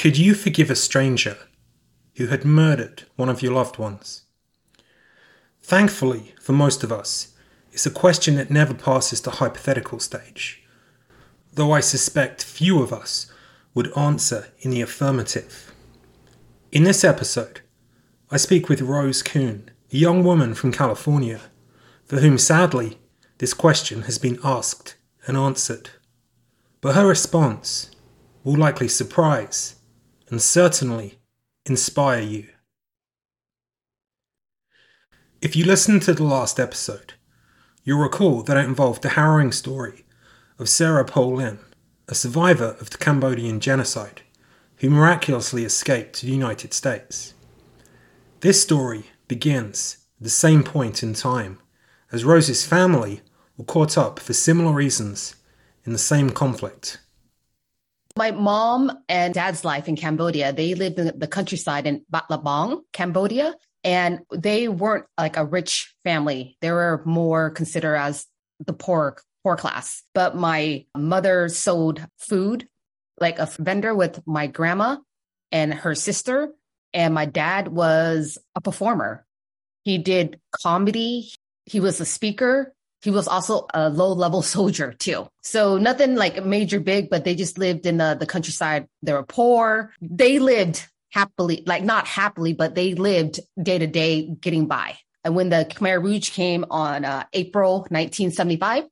Could you forgive a stranger who had murdered one of your loved ones? Thankfully, for most of us, it's a question that never passes the hypothetical stage, though I suspect few of us would answer in the affirmative. In this episode, I speak with Rose Kuhn, a young woman from California, for whom sadly this question has been asked and answered. But her response will likely surprise and certainly inspire you. If you listened to the last episode, you'll recall that it involved the harrowing story of Sarah Po Lin, a survivor of the Cambodian genocide, who miraculously escaped to the United States. This story begins at the same point in time as Rose's family were caught up for similar reasons in the same conflict. My mom and dad's life in Cambodia, they lived in the countryside in Battambang, Cambodia, and they weren't like a rich family. They were more considered as the poor poor class. But my mother sold food like a vendor with my grandma and her sister and my dad was a performer. He did comedy. He was a speaker. He was also a low level soldier too. So nothing like major big, but they just lived in the, the countryside. They were poor. They lived happily, like not happily, but they lived day to day getting by. And when the Khmer Rouge came on uh, April 1975,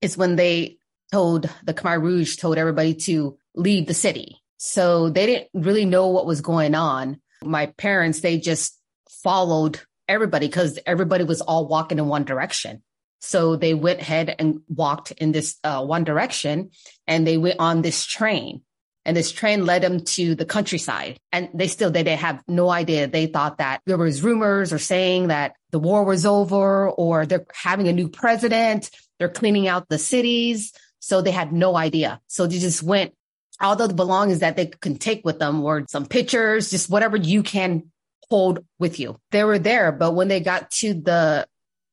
is when they told the Khmer Rouge told everybody to leave the city. So they didn't really know what was going on. My parents, they just followed everybody because everybody was all walking in one direction. So they went ahead and walked in this uh, one direction and they went on this train. And this train led them to the countryside. And they still they, they have no idea. They thought that there was rumors or saying that the war was over or they're having a new president. They're cleaning out the cities. So they had no idea. So they just went all the belongings that they can take with them were some pictures, just whatever you can hold with you. They were there, but when they got to the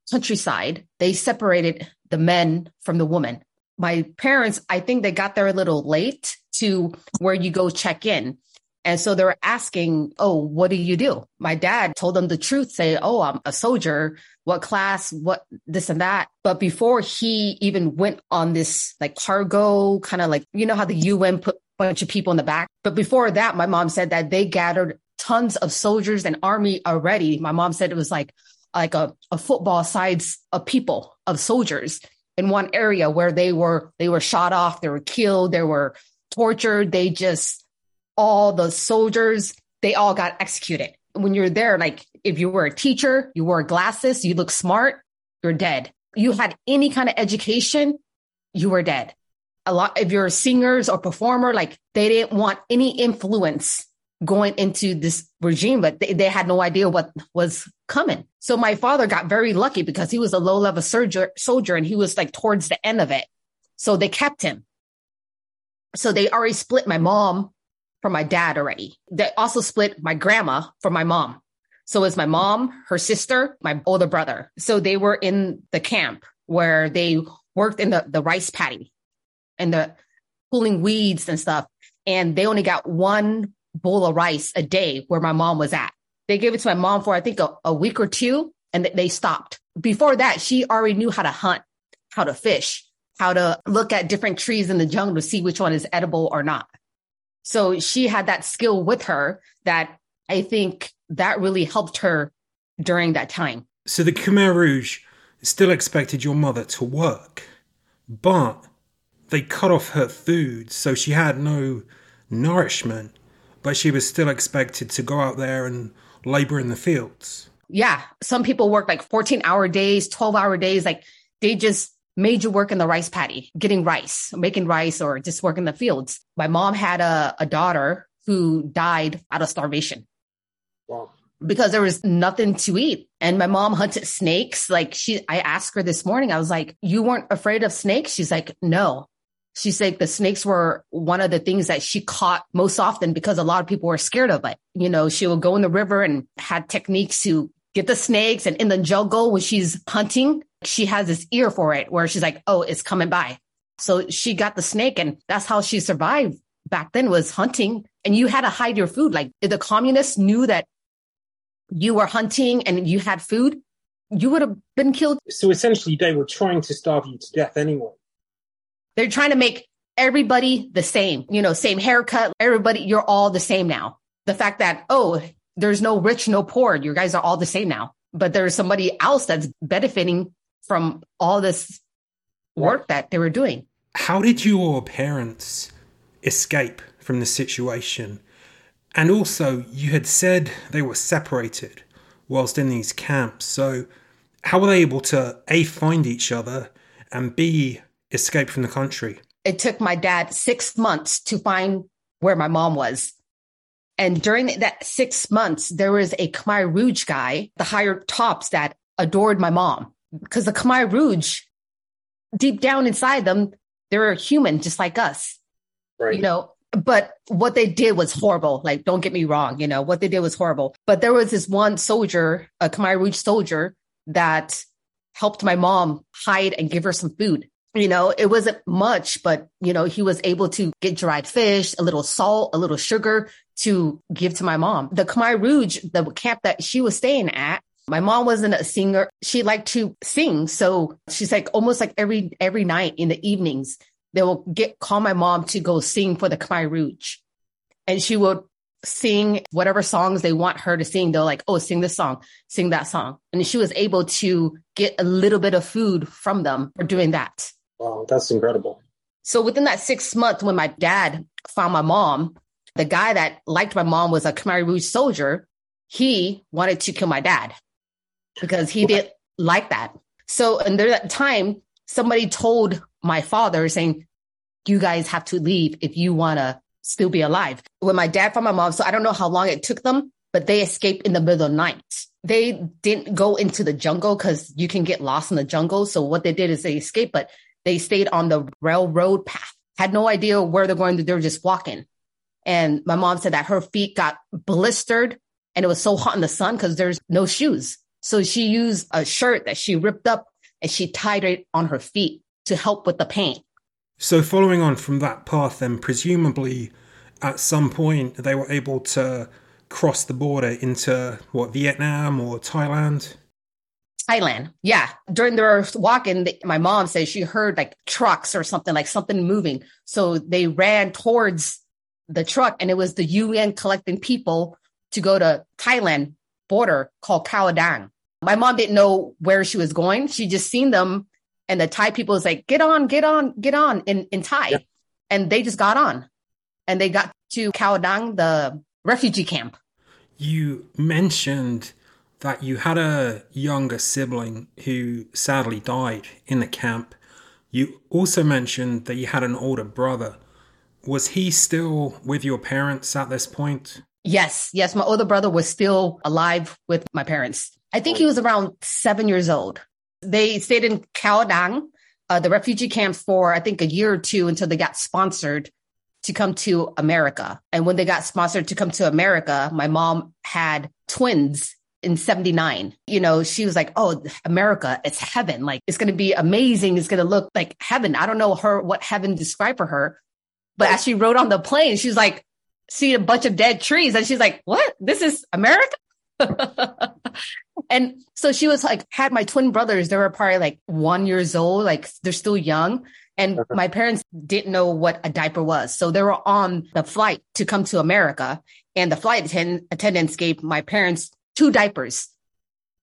countryside, they separated the men from the women. My parents, I think they got there a little late to where you go check in. And so they were asking, Oh, what do you do? My dad told them the truth, say, Oh, I'm a soldier. What class? What this and that. But before he even went on this like cargo kind of like, you know how the UN put a bunch of people in the back. But before that, my mom said that they gathered tons of soldiers and army already. My mom said it was like, like a, a football size of people of soldiers in one area where they were, they were shot off, they were killed, they were tortured. They just all the soldiers, they all got executed. When you're there, like if you were a teacher, you wore glasses, you look smart, you're dead. You had any kind of education, you were dead. A lot, if you're singers or performer, like they didn't want any influence going into this regime, but they, they had no idea what was coming. So my father got very lucky because he was a low level soldier, soldier and he was like towards the end of it. So they kept him. So they already split my mom from my dad already. They also split my grandma from my mom. So it's my mom, her sister, my older brother. So they were in the camp where they worked in the, the rice paddy and the pulling weeds and stuff. And they only got one bowl of rice a day where my mom was at. They gave it to my mom for, I think, a, a week or two and they stopped. Before that, she already knew how to hunt, how to fish, how to look at different trees in the jungle to see which one is edible or not. So she had that skill with her that I think that really helped her during that time. So the Khmer Rouge still expected your mother to work, but they cut off her food, so she had no nourishment, but she was still expected to go out there and labor in the fields. Yeah. Some people work like 14 hour days, 12 hour days. Like they just made you work in the rice paddy, getting rice, making rice, or just work in the fields. My mom had a, a daughter who died out of starvation. Wow. Because there was nothing to eat. And my mom hunted snakes. Like she, I asked her this morning, I was like, you weren't afraid of snakes? She's like, no. She said the snakes were one of the things that she caught most often because a lot of people were scared of it. You know, she would go in the river and had techniques to get the snakes and in the jungle when she's hunting, she has this ear for it where she's like, oh, it's coming by. So she got the snake and that's how she survived back then was hunting and you had to hide your food. Like if the communists knew that you were hunting and you had food, you would have been killed. So essentially, they were trying to starve you to death anyway. They're trying to make everybody the same, you know, same haircut. Everybody, you're all the same now. The fact that, oh, there's no rich, no poor. You guys are all the same now. But there's somebody else that's benefiting from all this work that they were doing. How did your parents escape from the situation? And also, you had said they were separated whilst in these camps. So, how were they able to A, find each other and B, escape from the country? It took my dad six months to find where my mom was. And during that six months, there was a Khmer Rouge guy, the higher tops that adored my mom because the Khmer Rouge, deep down inside them, they're human just like us. Right. You know, but what they did was horrible. Like, don't get me wrong, you know, what they did was horrible. But there was this one soldier, a Khmer Rouge soldier, that helped my mom hide and give her some food. You know, it wasn't much, but you know, he was able to get dried fish, a little salt, a little sugar to give to my mom. The Khmer Rouge, the camp that she was staying at, my mom wasn't a singer. She liked to sing. So she's like almost like every every night in the evenings, they will get call my mom to go sing for the Khmer Rouge. And she would sing whatever songs they want her to sing. They're like, oh, sing this song, sing that song. And she was able to get a little bit of food from them for doing that. Wow, that's incredible. So within that six months, when my dad found my mom, the guy that liked my mom was a Khmer Rouge soldier. He wanted to kill my dad because he didn't like that. So, and that time, somebody told my father saying, you guys have to leave if you want to still be alive. When my dad found my mom, so I don't know how long it took them, but they escaped in the middle of the night. They didn't go into the jungle because you can get lost in the jungle. So what they did is they escaped, but they stayed on the railroad path. Had no idea where they're going. They're just walking. And my mom said that her feet got blistered and it was so hot in the sun because there's no shoes. So she used a shirt that she ripped up and she tied it on her feet to help with the pain. So, following on from that path, then presumably at some point they were able to cross the border into what, Vietnam or Thailand? Thailand. Yeah. During their walking, my mom says she heard like trucks or something, like something moving. So they ran towards the truck and it was the UN collecting people to go to Thailand border called Khao Dang. My mom didn't know where she was going. She just seen them and the Thai people was like, get on, get on, get on in, in Thai. Yeah. And they just got on and they got to Khao Dang, the refugee camp. You mentioned that you had a younger sibling who sadly died in the camp. You also mentioned that you had an older brother. Was he still with your parents at this point? Yes, yes. My older brother was still alive with my parents. I think he was around seven years old. They stayed in Khao Dang, uh, the refugee camp, for I think a year or two until they got sponsored to come to America. And when they got sponsored to come to America, my mom had twins in 79. You know, she was like, Oh, America, it's heaven. Like, it's going to be amazing. It's going to look like heaven. I don't know her what heaven described for her. But as she rode on the plane, she's like, see a bunch of dead trees. And she's like, what? This is America? and so she was like, had my twin brothers. They were probably like one years old, like they're still young. And my parents didn't know what a diaper was. So they were on the flight to come to America. And the flight attend- attendants gave my parents two diapers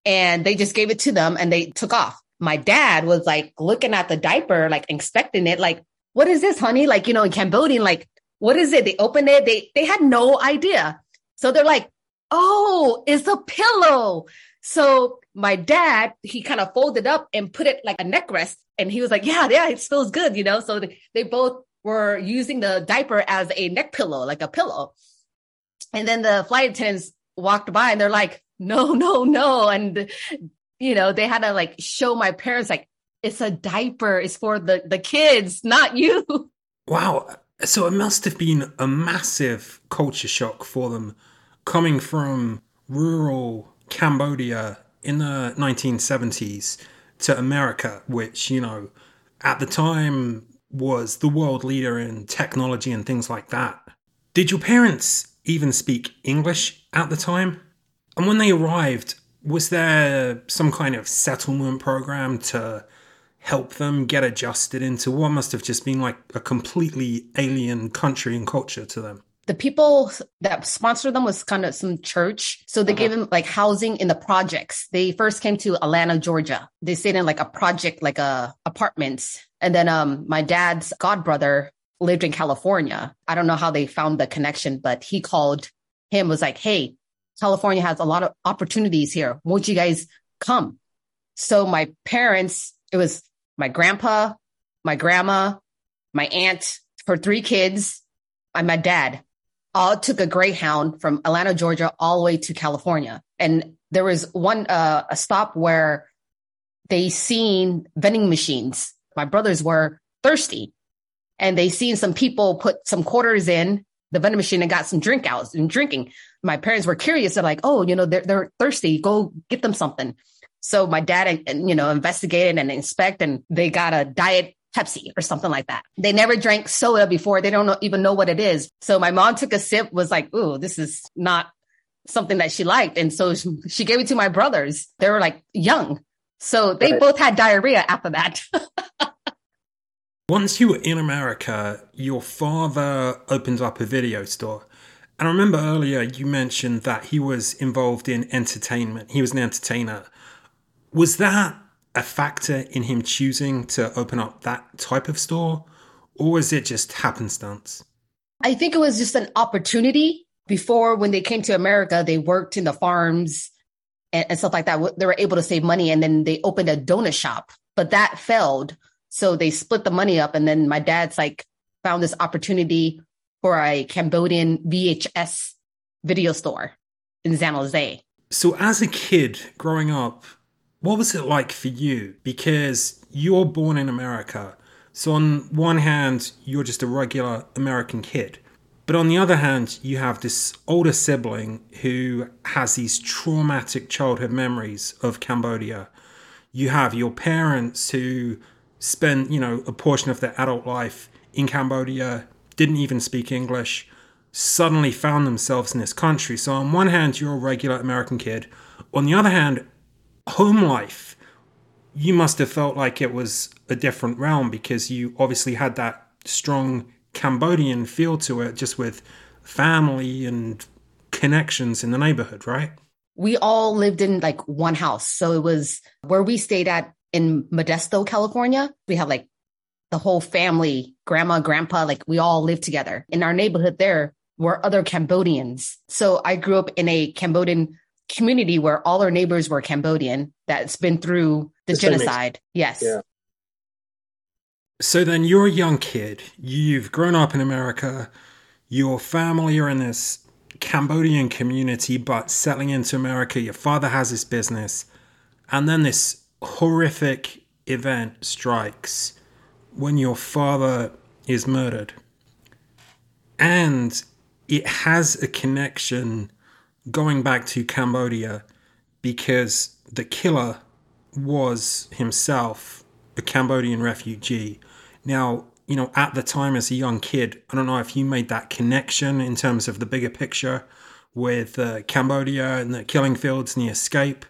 and they just gave it to them and they took off. My dad was like looking at the diaper, like inspecting it, like, what is this, honey? Like, you know, in Cambodian, like, what is it? They opened it. They, they had no idea. So they're like, oh, it's a pillow. So my dad, he kind of folded up and put it like a neck rest. And he was like, yeah, yeah, it feels good, you know? So they, they both were using the diaper as a neck pillow, like a pillow. And then the flight attendants walked by and they're like, no, no, no. And, you know, they had to like show my parents, like, it's a diaper. It's for the, the kids, not you. Wow. So it must have been a massive culture shock for them coming from rural Cambodia in the 1970s to America, which, you know, at the time was the world leader in technology and things like that. Did your parents even speak English at the time? And when they arrived, was there some kind of settlement program to help them get adjusted into what must have just been like a completely alien country and culture to them? the people that sponsored them was kind of some church. So they uh-huh. gave them like housing in the projects. They first came to Atlanta, Georgia. They stayed in like a project, like a uh, apartments. And then um my dad's godbrother lived in California. I don't know how they found the connection, but he called him, was like, Hey, California has a lot of opportunities here. Won't you guys come? So my parents, it was my grandpa, my grandma, my aunt, her three kids, and my dad all took a Greyhound from Atlanta, Georgia, all the way to California. And there was one uh, a stop where they seen vending machines. My brothers were thirsty, and they seen some people put some quarters in the vending machine and got some drink out and drinking. My parents were curious. They're like, "Oh, you know, they're they're thirsty. Go get them something." So my dad, and you know, investigated and inspect, and they got a diet Pepsi or something like that. They never drank soda before. They don't know, even know what it is. So my mom took a sip, was like, ooh, this is not something that she liked. And so she gave it to my brothers. They were like young. So they right. both had diarrhea after that. Once you were in America, your father opened up a video store. And I remember earlier you mentioned that he was involved in entertainment. He was an entertainer. Was that a factor in him choosing to open up that type of store, or was it just happenstance? I think it was just an opportunity. Before, when they came to America, they worked in the farms and, and stuff like that. They were able to save money, and then they opened a donut shop, but that failed. So they split the money up, and then my dad's like found this opportunity for a Cambodian VHS video store in San Jose. So, as a kid growing up, what was it like for you? Because you're born in America. So, on one hand, you're just a regular American kid. But on the other hand, you have this older sibling who has these traumatic childhood memories of Cambodia. You have your parents who spent, you know, a portion of their adult life in Cambodia, didn't even speak English, suddenly found themselves in this country. So, on one hand, you're a regular American kid. On the other hand, home life, you must have felt like it was a different realm because you obviously had that strong Cambodian feel to it, just with family and connections in the neighborhood, right? We all lived in like one house. So it was where we stayed at in Modesto, California. We had like the whole family, grandma, grandpa, like we all lived together. In our neighborhood there were other Cambodians. So I grew up in a Cambodian community where all our neighbors were Cambodian that's been through the genocide. Yes. Yeah. So then you're a young kid. You've grown up in America. Your family are in this Cambodian community, but settling into America. Your father has his business. And then this horrific event strikes when your father is murdered. And it has a connection going back to Cambodia because the killer was himself a Cambodian refugee. Now, you know, at the time as a young kid, I don't know if you made that connection in terms of the bigger picture with uh, Cambodia and the killing fields and the escape.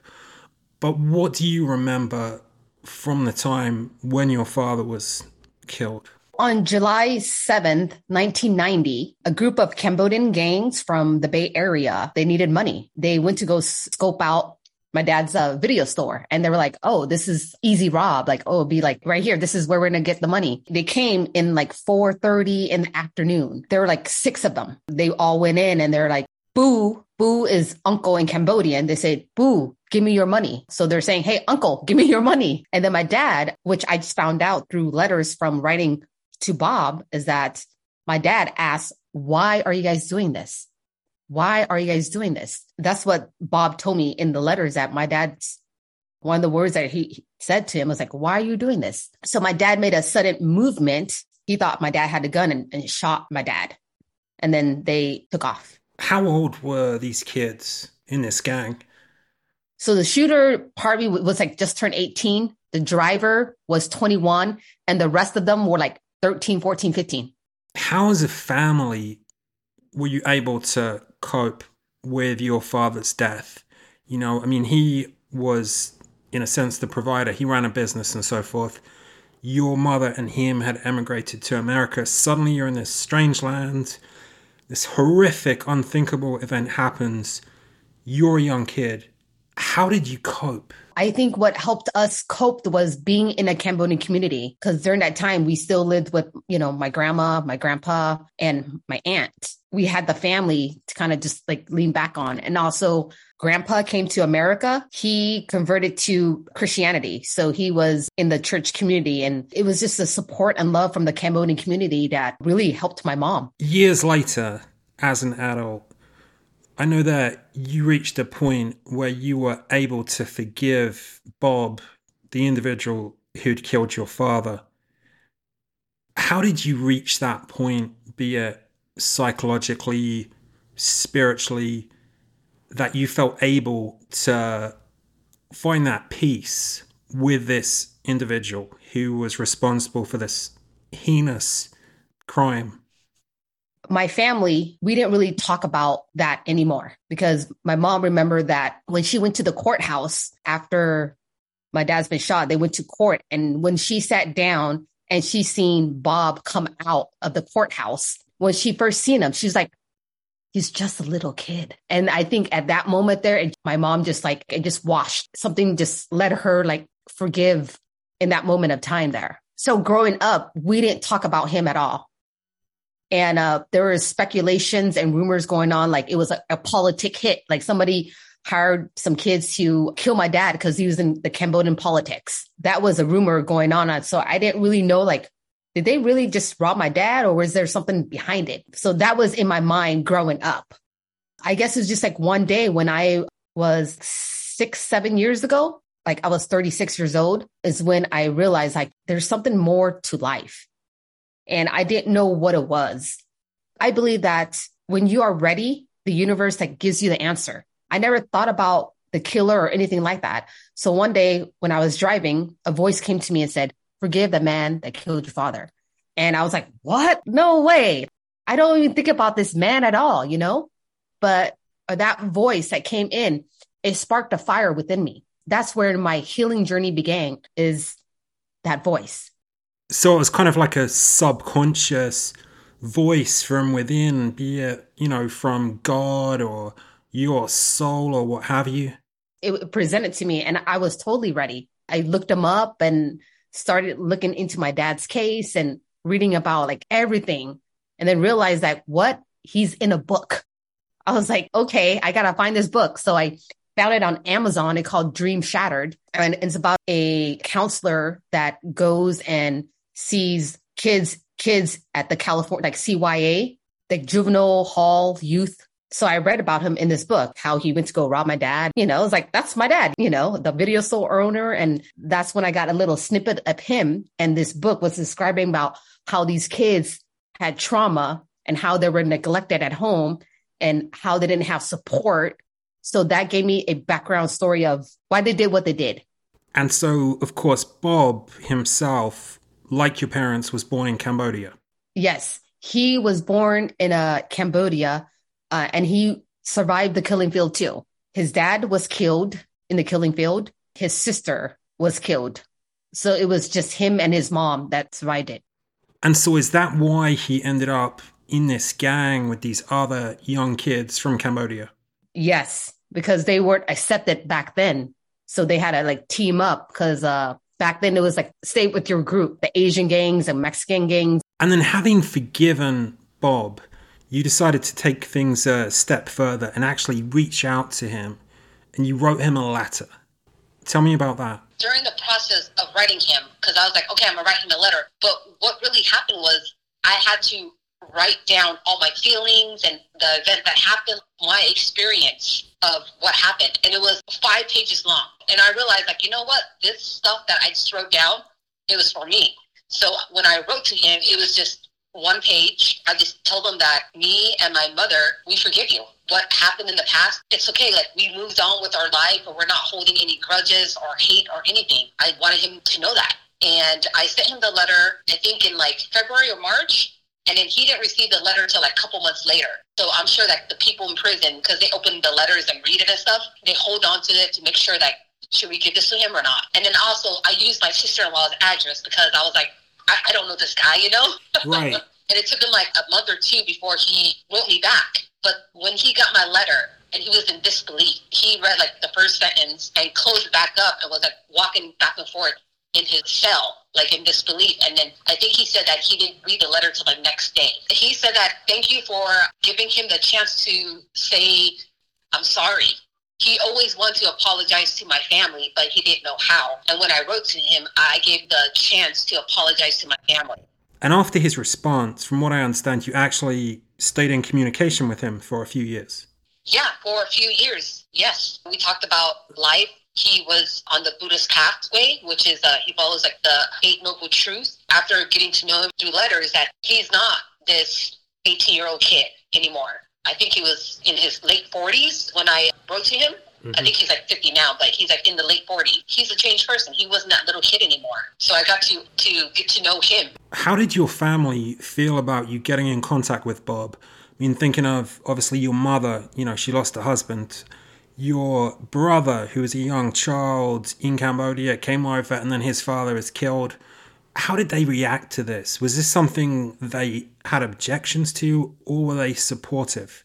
But what do you remember from the time when your father was killed? On July 7th, 1990, a group of Cambodian gangs from the Bay Area, they needed money. They went to go scope out my dad's uh, video store and they were like, Oh, this is easy rob. Like, oh, be like right here. This is where we're going to get the money. They came in like 430 in the afternoon. There were like six of them. They all went in and they're like, Boo, Boo is uncle in Cambodian. They said, Boo, give me your money. So they're saying, Hey, uncle, give me your money. And then my dad, which I just found out through letters from writing to Bob is that my dad asked, why are you guys doing this? Why are you guys doing this? That's what Bob told me in the letters that my dad's one of the words that he said to him was like, why are you doing this? So my dad made a sudden movement. He thought my dad had a gun and, and shot my dad. And then they took off. How old were these kids in this gang? So the shooter Harvey was like just turned 18. The driver was 21 and the rest of them were like 13, 14, 15. How as a family were you able to cope with your father's death? You know, I mean, he was, in a sense, the provider. He ran a business and so forth. Your mother and him had emigrated to America. Suddenly, you're in this strange land. This horrific, unthinkable event happens. You're a young kid. How did you cope? I think what helped us cope was being in a Cambodian community because during that time we still lived with, you know, my grandma, my grandpa, and my aunt. We had the family to kind of just like lean back on. And also grandpa came to America. He converted to Christianity. So he was in the church community and it was just the support and love from the Cambodian community that really helped my mom. Years later, as an adult, I know that you reached a point where you were able to forgive Bob, the individual who'd killed your father. How did you reach that point, be it psychologically, spiritually, that you felt able to find that peace with this individual who was responsible for this heinous crime? My family, we didn't really talk about that anymore because my mom remembered that when she went to the courthouse after my dad's been shot, they went to court. And when she sat down and she seen Bob come out of the courthouse, when she first seen him, she's like, he's just a little kid. And I think at that moment there, my mom just like, it just washed something, just let her like forgive in that moment of time there. So growing up, we didn't talk about him at all and uh, there was speculations and rumors going on like it was a, a politic hit. Like somebody hired some kids to kill my dad because he was in the cambodian politics. That was a rumor going on. So i didn't really know like did they really just rob my dad or was there something behind it? So that was in my mind growing up. I guess it was just like one day when i was six seven years ago like i was 36 years old is when i realized like there's something more to life and I didn't know what it was. I believe that when you are ready, the universe that gives you the answer. I never thought about the killer or anything like that. So one day when I was driving, a voice came to me and said, forgive the man that killed your father. And I was like, what? No way. I don't even think about this man at all, you know? But uh, that voice that came in, it sparked a fire within me. That's where my healing journey began is that voice. So it was kind of like a subconscious voice from within, be it, you know, from God or your soul or what have you. It presented to me and I was totally ready. I looked him up and started looking into my dad's case and reading about like everything and then realized that what he's in a book. I was like, okay, I got to find this book. So I found it on Amazon. It called Dream Shattered. And it's about a counselor that goes and sees kids kids at the California like CYA, like juvenile hall youth. So I read about him in this book, how he went to go rob my dad. You know, it's like, that's my dad, you know, the video store owner. And that's when I got a little snippet of him. And this book was describing about how these kids had trauma and how they were neglected at home and how they didn't have support. So that gave me a background story of why they did what they did. And so, of course, Bob himself like your parents, was born in Cambodia. Yes, he was born in uh, Cambodia, uh, and he survived the killing field too. His dad was killed in the killing field. His sister was killed. So it was just him and his mom that survived it. And so is that why he ended up in this gang with these other young kids from Cambodia? Yes, because they weren't accepted back then. So they had to like team up because uh, back then it was like stay with your group, the Asian gangs and Mexican gangs. And then having forgiven Bob, you decided to take things a step further and actually reach out to him and you wrote him a letter. Tell me about that. During the process of writing him, because I was like, okay, I'm gonna write him a letter. But what really happened was I had to write down all my feelings and the event that happened, my experience of what happened. And it was five pages long. And I realized, like, you know what? This stuff that I just wrote down, it was for me. So when I wrote to him, it was just one page. I just told him that me and my mother, we forgive you. What happened in the past, it's okay. Like we moved on with our life, but we're not holding any grudges or hate or anything. I wanted him to know that. And I sent him the letter, I think in like February or March And then he didn't receive the letter until like a couple months later. So I'm sure that the people in prison, because they open the letters and read it and stuff, they hold on to it to make sure that should we give this to him or not? And then also I used my sister-in-law's address because I was like, I, I don't know this guy, you know? Right. and it took him like a month or two before he wrote me back. But when he got my letter and he was in disbelief, he read like the first sentence and closed it back up and was like walking back and forth in his cell, like in disbelief. And then I think he said that he didn't read the letter till the next day. He said that thank you for giving him the chance to say, I'm sorry. He always wanted to apologize to my family, but he didn't know how. And when I wrote to him, I gave the chance to apologize to my family. And after his response, from what I understand, you actually stayed in communication with him for a few years. Yeah, for a few years. Yes. We talked about life. He was on the Buddhist pathway, which is, uh, he follows like the Eight Noble Truths. After getting to know him through letters, that he's not this 18 year old kid anymore. I think he was in his late 40s when I wrote to him. I think mm-hmm. he's like 50 now, but he's like in the late 40s. He's a changed person. He wasn't that little kid anymore. So I got to, to get to know him. How did your family feel about you getting in contact with Bob? I mean, thinking of obviously your mother, you know, she lost her husband. Your brother, who was a young child in Cambodia, came over and then his father was killed. How did they react to this? Was this something they had objections to or were they supportive?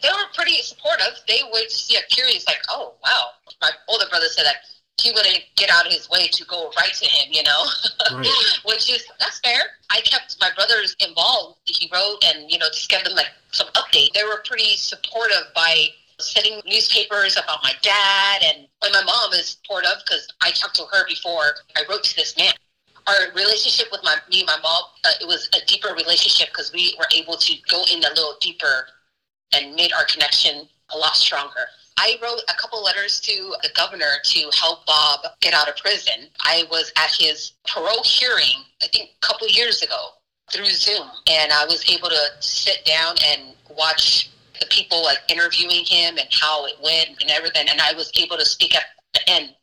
They were pretty supportive. They were yeah, curious, like, oh, wow. My older brother said that he wouldn't get out of his way to go write to him, you know, Right. which is that's fair. I kept my brothers involved. He wrote and you know just give them like some update. They were pretty supportive by sending newspapers about my dad and, and my mom is supportive because I talked to her before I wrote to this man. Our relationship with my me and my mom uh, it was a deeper relationship because we were able to go in a little deeper and made our connection a lot stronger. I wrote a couple letters to the governor to help Bob get out of prison. I was at his parole hearing, I think a couple years ago through Zoom, and I was able to sit down and watch the people like interviewing him and how it went and everything. And I was able to speak at the end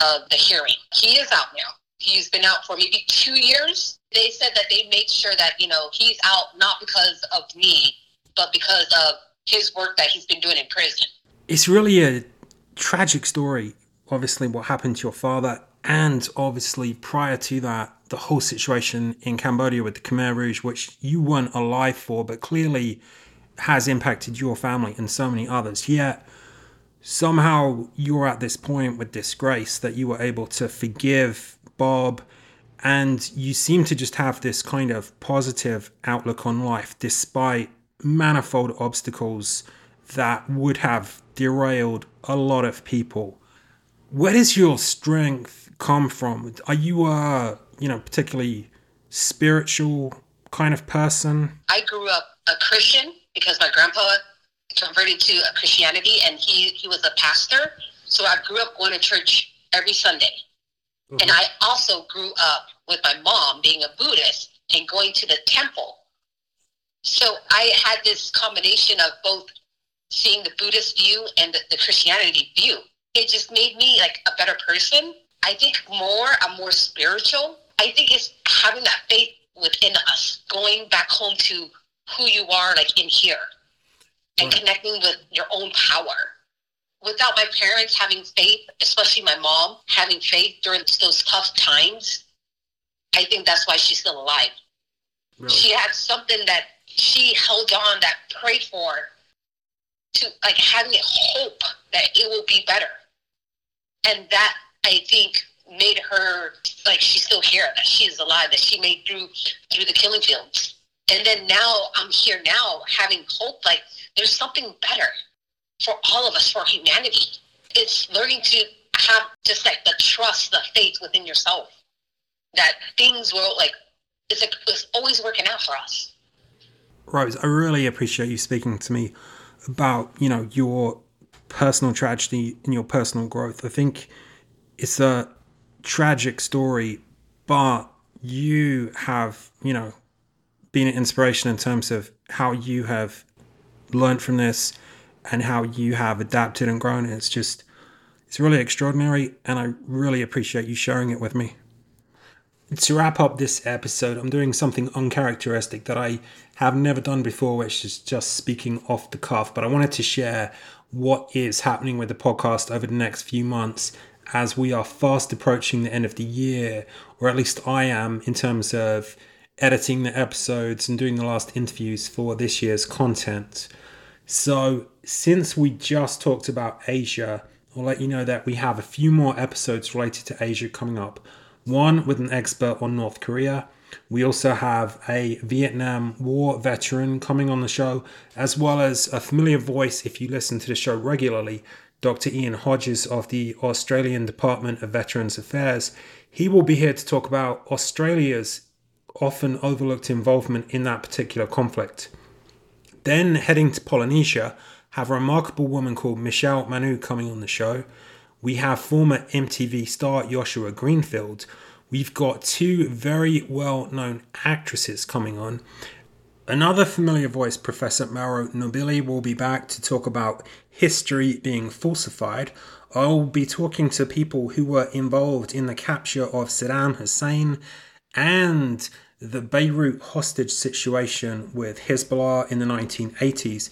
of the hearing. He is out now. He's been out for maybe two years. They said that they made sure that, you know, he's out not because of me, but because of his work that he's been doing in prison. It's really a tragic story, obviously, what happened to your father, and obviously, prior to that, the whole situation in Cambodia with the Khmer Rouge, which you weren't alive for, but clearly has impacted your family and so many others. Yet, somehow, you're at this point with disgrace that you were able to forgive Bob. And you seem to just have this kind of positive outlook on life despite manifold obstacles that would have derailed a lot of people. Where does your strength come from? Are you a, you know, particularly spiritual kind of person? I grew up a Christian because my grandpa converted to Christianity and he, he was a pastor. So I grew up going to church every Sunday. And mm-hmm. I also grew up with my mom being a Buddhist and going to the temple. So I had this combination of both seeing the Buddhist view and the, the Christianity view. It just made me like a better person. I think more, I'm more spiritual. I think it's having that faith within us, going back home to who you are, like in here, and Right. connecting with your own power. Without my parents having faith, especially my mom having faith during those tough times, I think that's why she's still alive. She had something that she held on, that prayed for, to like having a hope that it will be better. And that I think made her like she's still here, that she is alive, that she made through through the killing fields. And then now I'm here now having hope like there's something better for all of us, for humanity. It's learning to have just like the trust, the faith within yourself that things will like it's, like, it's always working out for us. Rose, I really appreciate you speaking to me about, you know, your personal tragedy and your personal growth. I think it's a tragic story, but you have, you know, been an inspiration in terms of how you have learned from this and how you have adapted and grown. It's just, it's really extraordinary, and I really appreciate you sharing it with me. To wrap up this episode, I'm doing something uncharacteristic that I have never done before, which is just speaking off the cuff. But I wanted to share what is happening with the podcast over the next few months as we are fast approaching the end of the year, or at least I am, in terms of editing the episodes and doing the last interviews for this year's content. So, since we just talked about Asia, I'll let you know that we have a few more episodes related to Asia coming up. One with an expert on North Korea. We also have a Vietnam War veteran coming on the show, as well as a familiar voice if you listen to the show regularly, Dr. Ian Hodges of the Australian Department of Veterans Affairs. He will be here to talk about Australia's often overlooked involvement in that particular conflict. Then heading to Polynesia, have a remarkable woman called Michelle Manu coming on the show. We have former MTV star Joshua Greenfield. We've got two very well known actresses coming on. Another familiar voice, Professor Mauro Nobili, will be back to talk about history being falsified. I'll be talking to people who were involved in the capture of Saddam Hussein and the Beirut hostage situation with Hezbollah in the 1980s,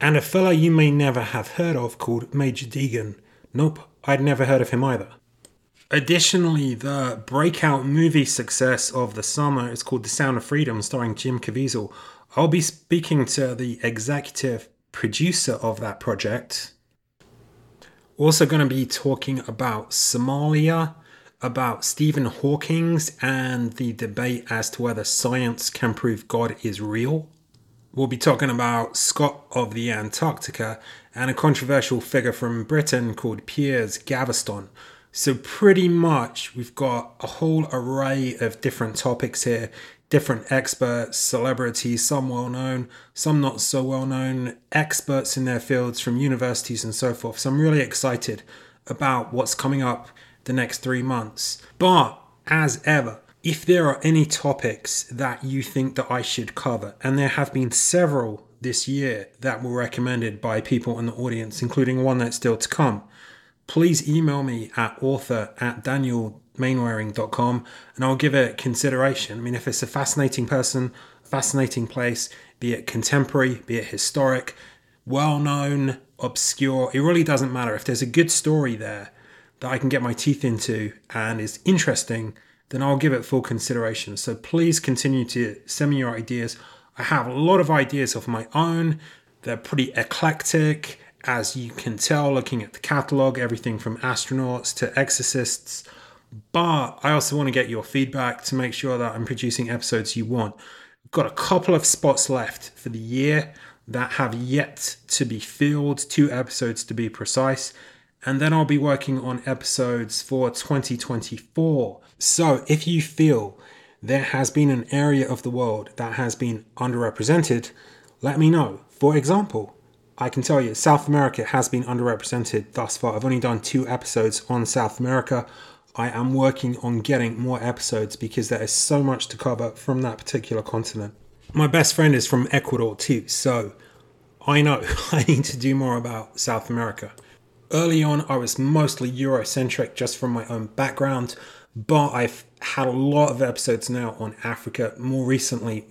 and a fella you may never have heard of called Major Deegan. Nope, I'd never heard of him either. Additionally, the breakout movie success of the summer is called The Sound of Freedom, starring Jim Caviezel. I'll be speaking to the executive producer of that project. Also, going to be talking about Somalia, about Stephen Hawking's and the debate as to whether science can prove God is real. We'll be talking about Scott of the Antarctica and a controversial figure from Britain called Piers Gaveston. So, pretty much, we've got a whole array of different topics here, different experts, celebrities, some well known, some not so well known, experts in their fields from universities and so forth. So, I'm really excited about what's coming up the next three months. But, as ever, if there are any topics that you think that I should cover, and there have been several this year that were recommended by people in the audience, including one that's still to come, please email me at author at danielmainwaring.com and I'll give it consideration. I mean, if it's a fascinating person, fascinating place, be it contemporary, be it historic, well known, obscure, it really doesn't matter. If there's a good story there that I can get my teeth into and is interesting, then I'll give it full consideration. So please continue to send me your ideas. I have a lot of ideas of my own. They're pretty eclectic as you can tell looking at the catalog, everything from astronauts to exorcists. But I also want to get your feedback to make sure that I'm producing episodes you want. I've got a couple of spots left for the year that have yet to be filled, two episodes to be precise. And then I'll be working on episodes for 2024. So if you feel there has been an area of the world that has been underrepresented, let me know. For example, I can tell you, South America has been underrepresented thus far. I've only done two episodes on South America. I am working on getting more episodes because there is so much to cover from that particular continent. My best friend is from Ecuador too, so I know I need to do more about South America. Early on, I was mostly Eurocentric just from my own background, but I've had a lot of episodes now on Africa. More recently,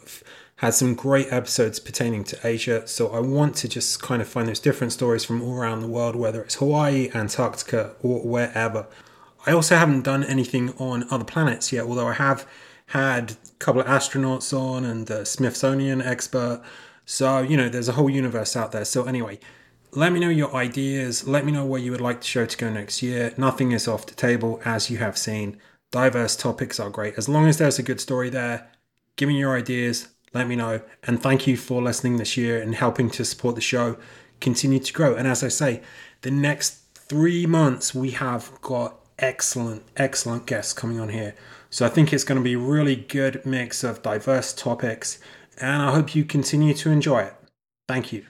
had some great episodes pertaining to Asia. So I want to just kind of find those different stories from all around the world, whether it's Hawaii, Antarctica, or wherever. I also haven't done anything on other planets yet, although I have had a couple of astronauts on and the Smithsonian expert. So, you know, there's a whole universe out there. So, anyway, let me know your ideas. Let me know where you would like the show to go next year. Nothing is off the table, as you have seen. Diverse topics are great. As long as there's a good story there, give me your ideas let me know. And thank you for listening this year and helping to support the show continue to grow. And as I say, the next three months we have got excellent, excellent guests coming on here. So I think it's going to be a really good mix of diverse topics. And I hope you continue to enjoy it. Thank you.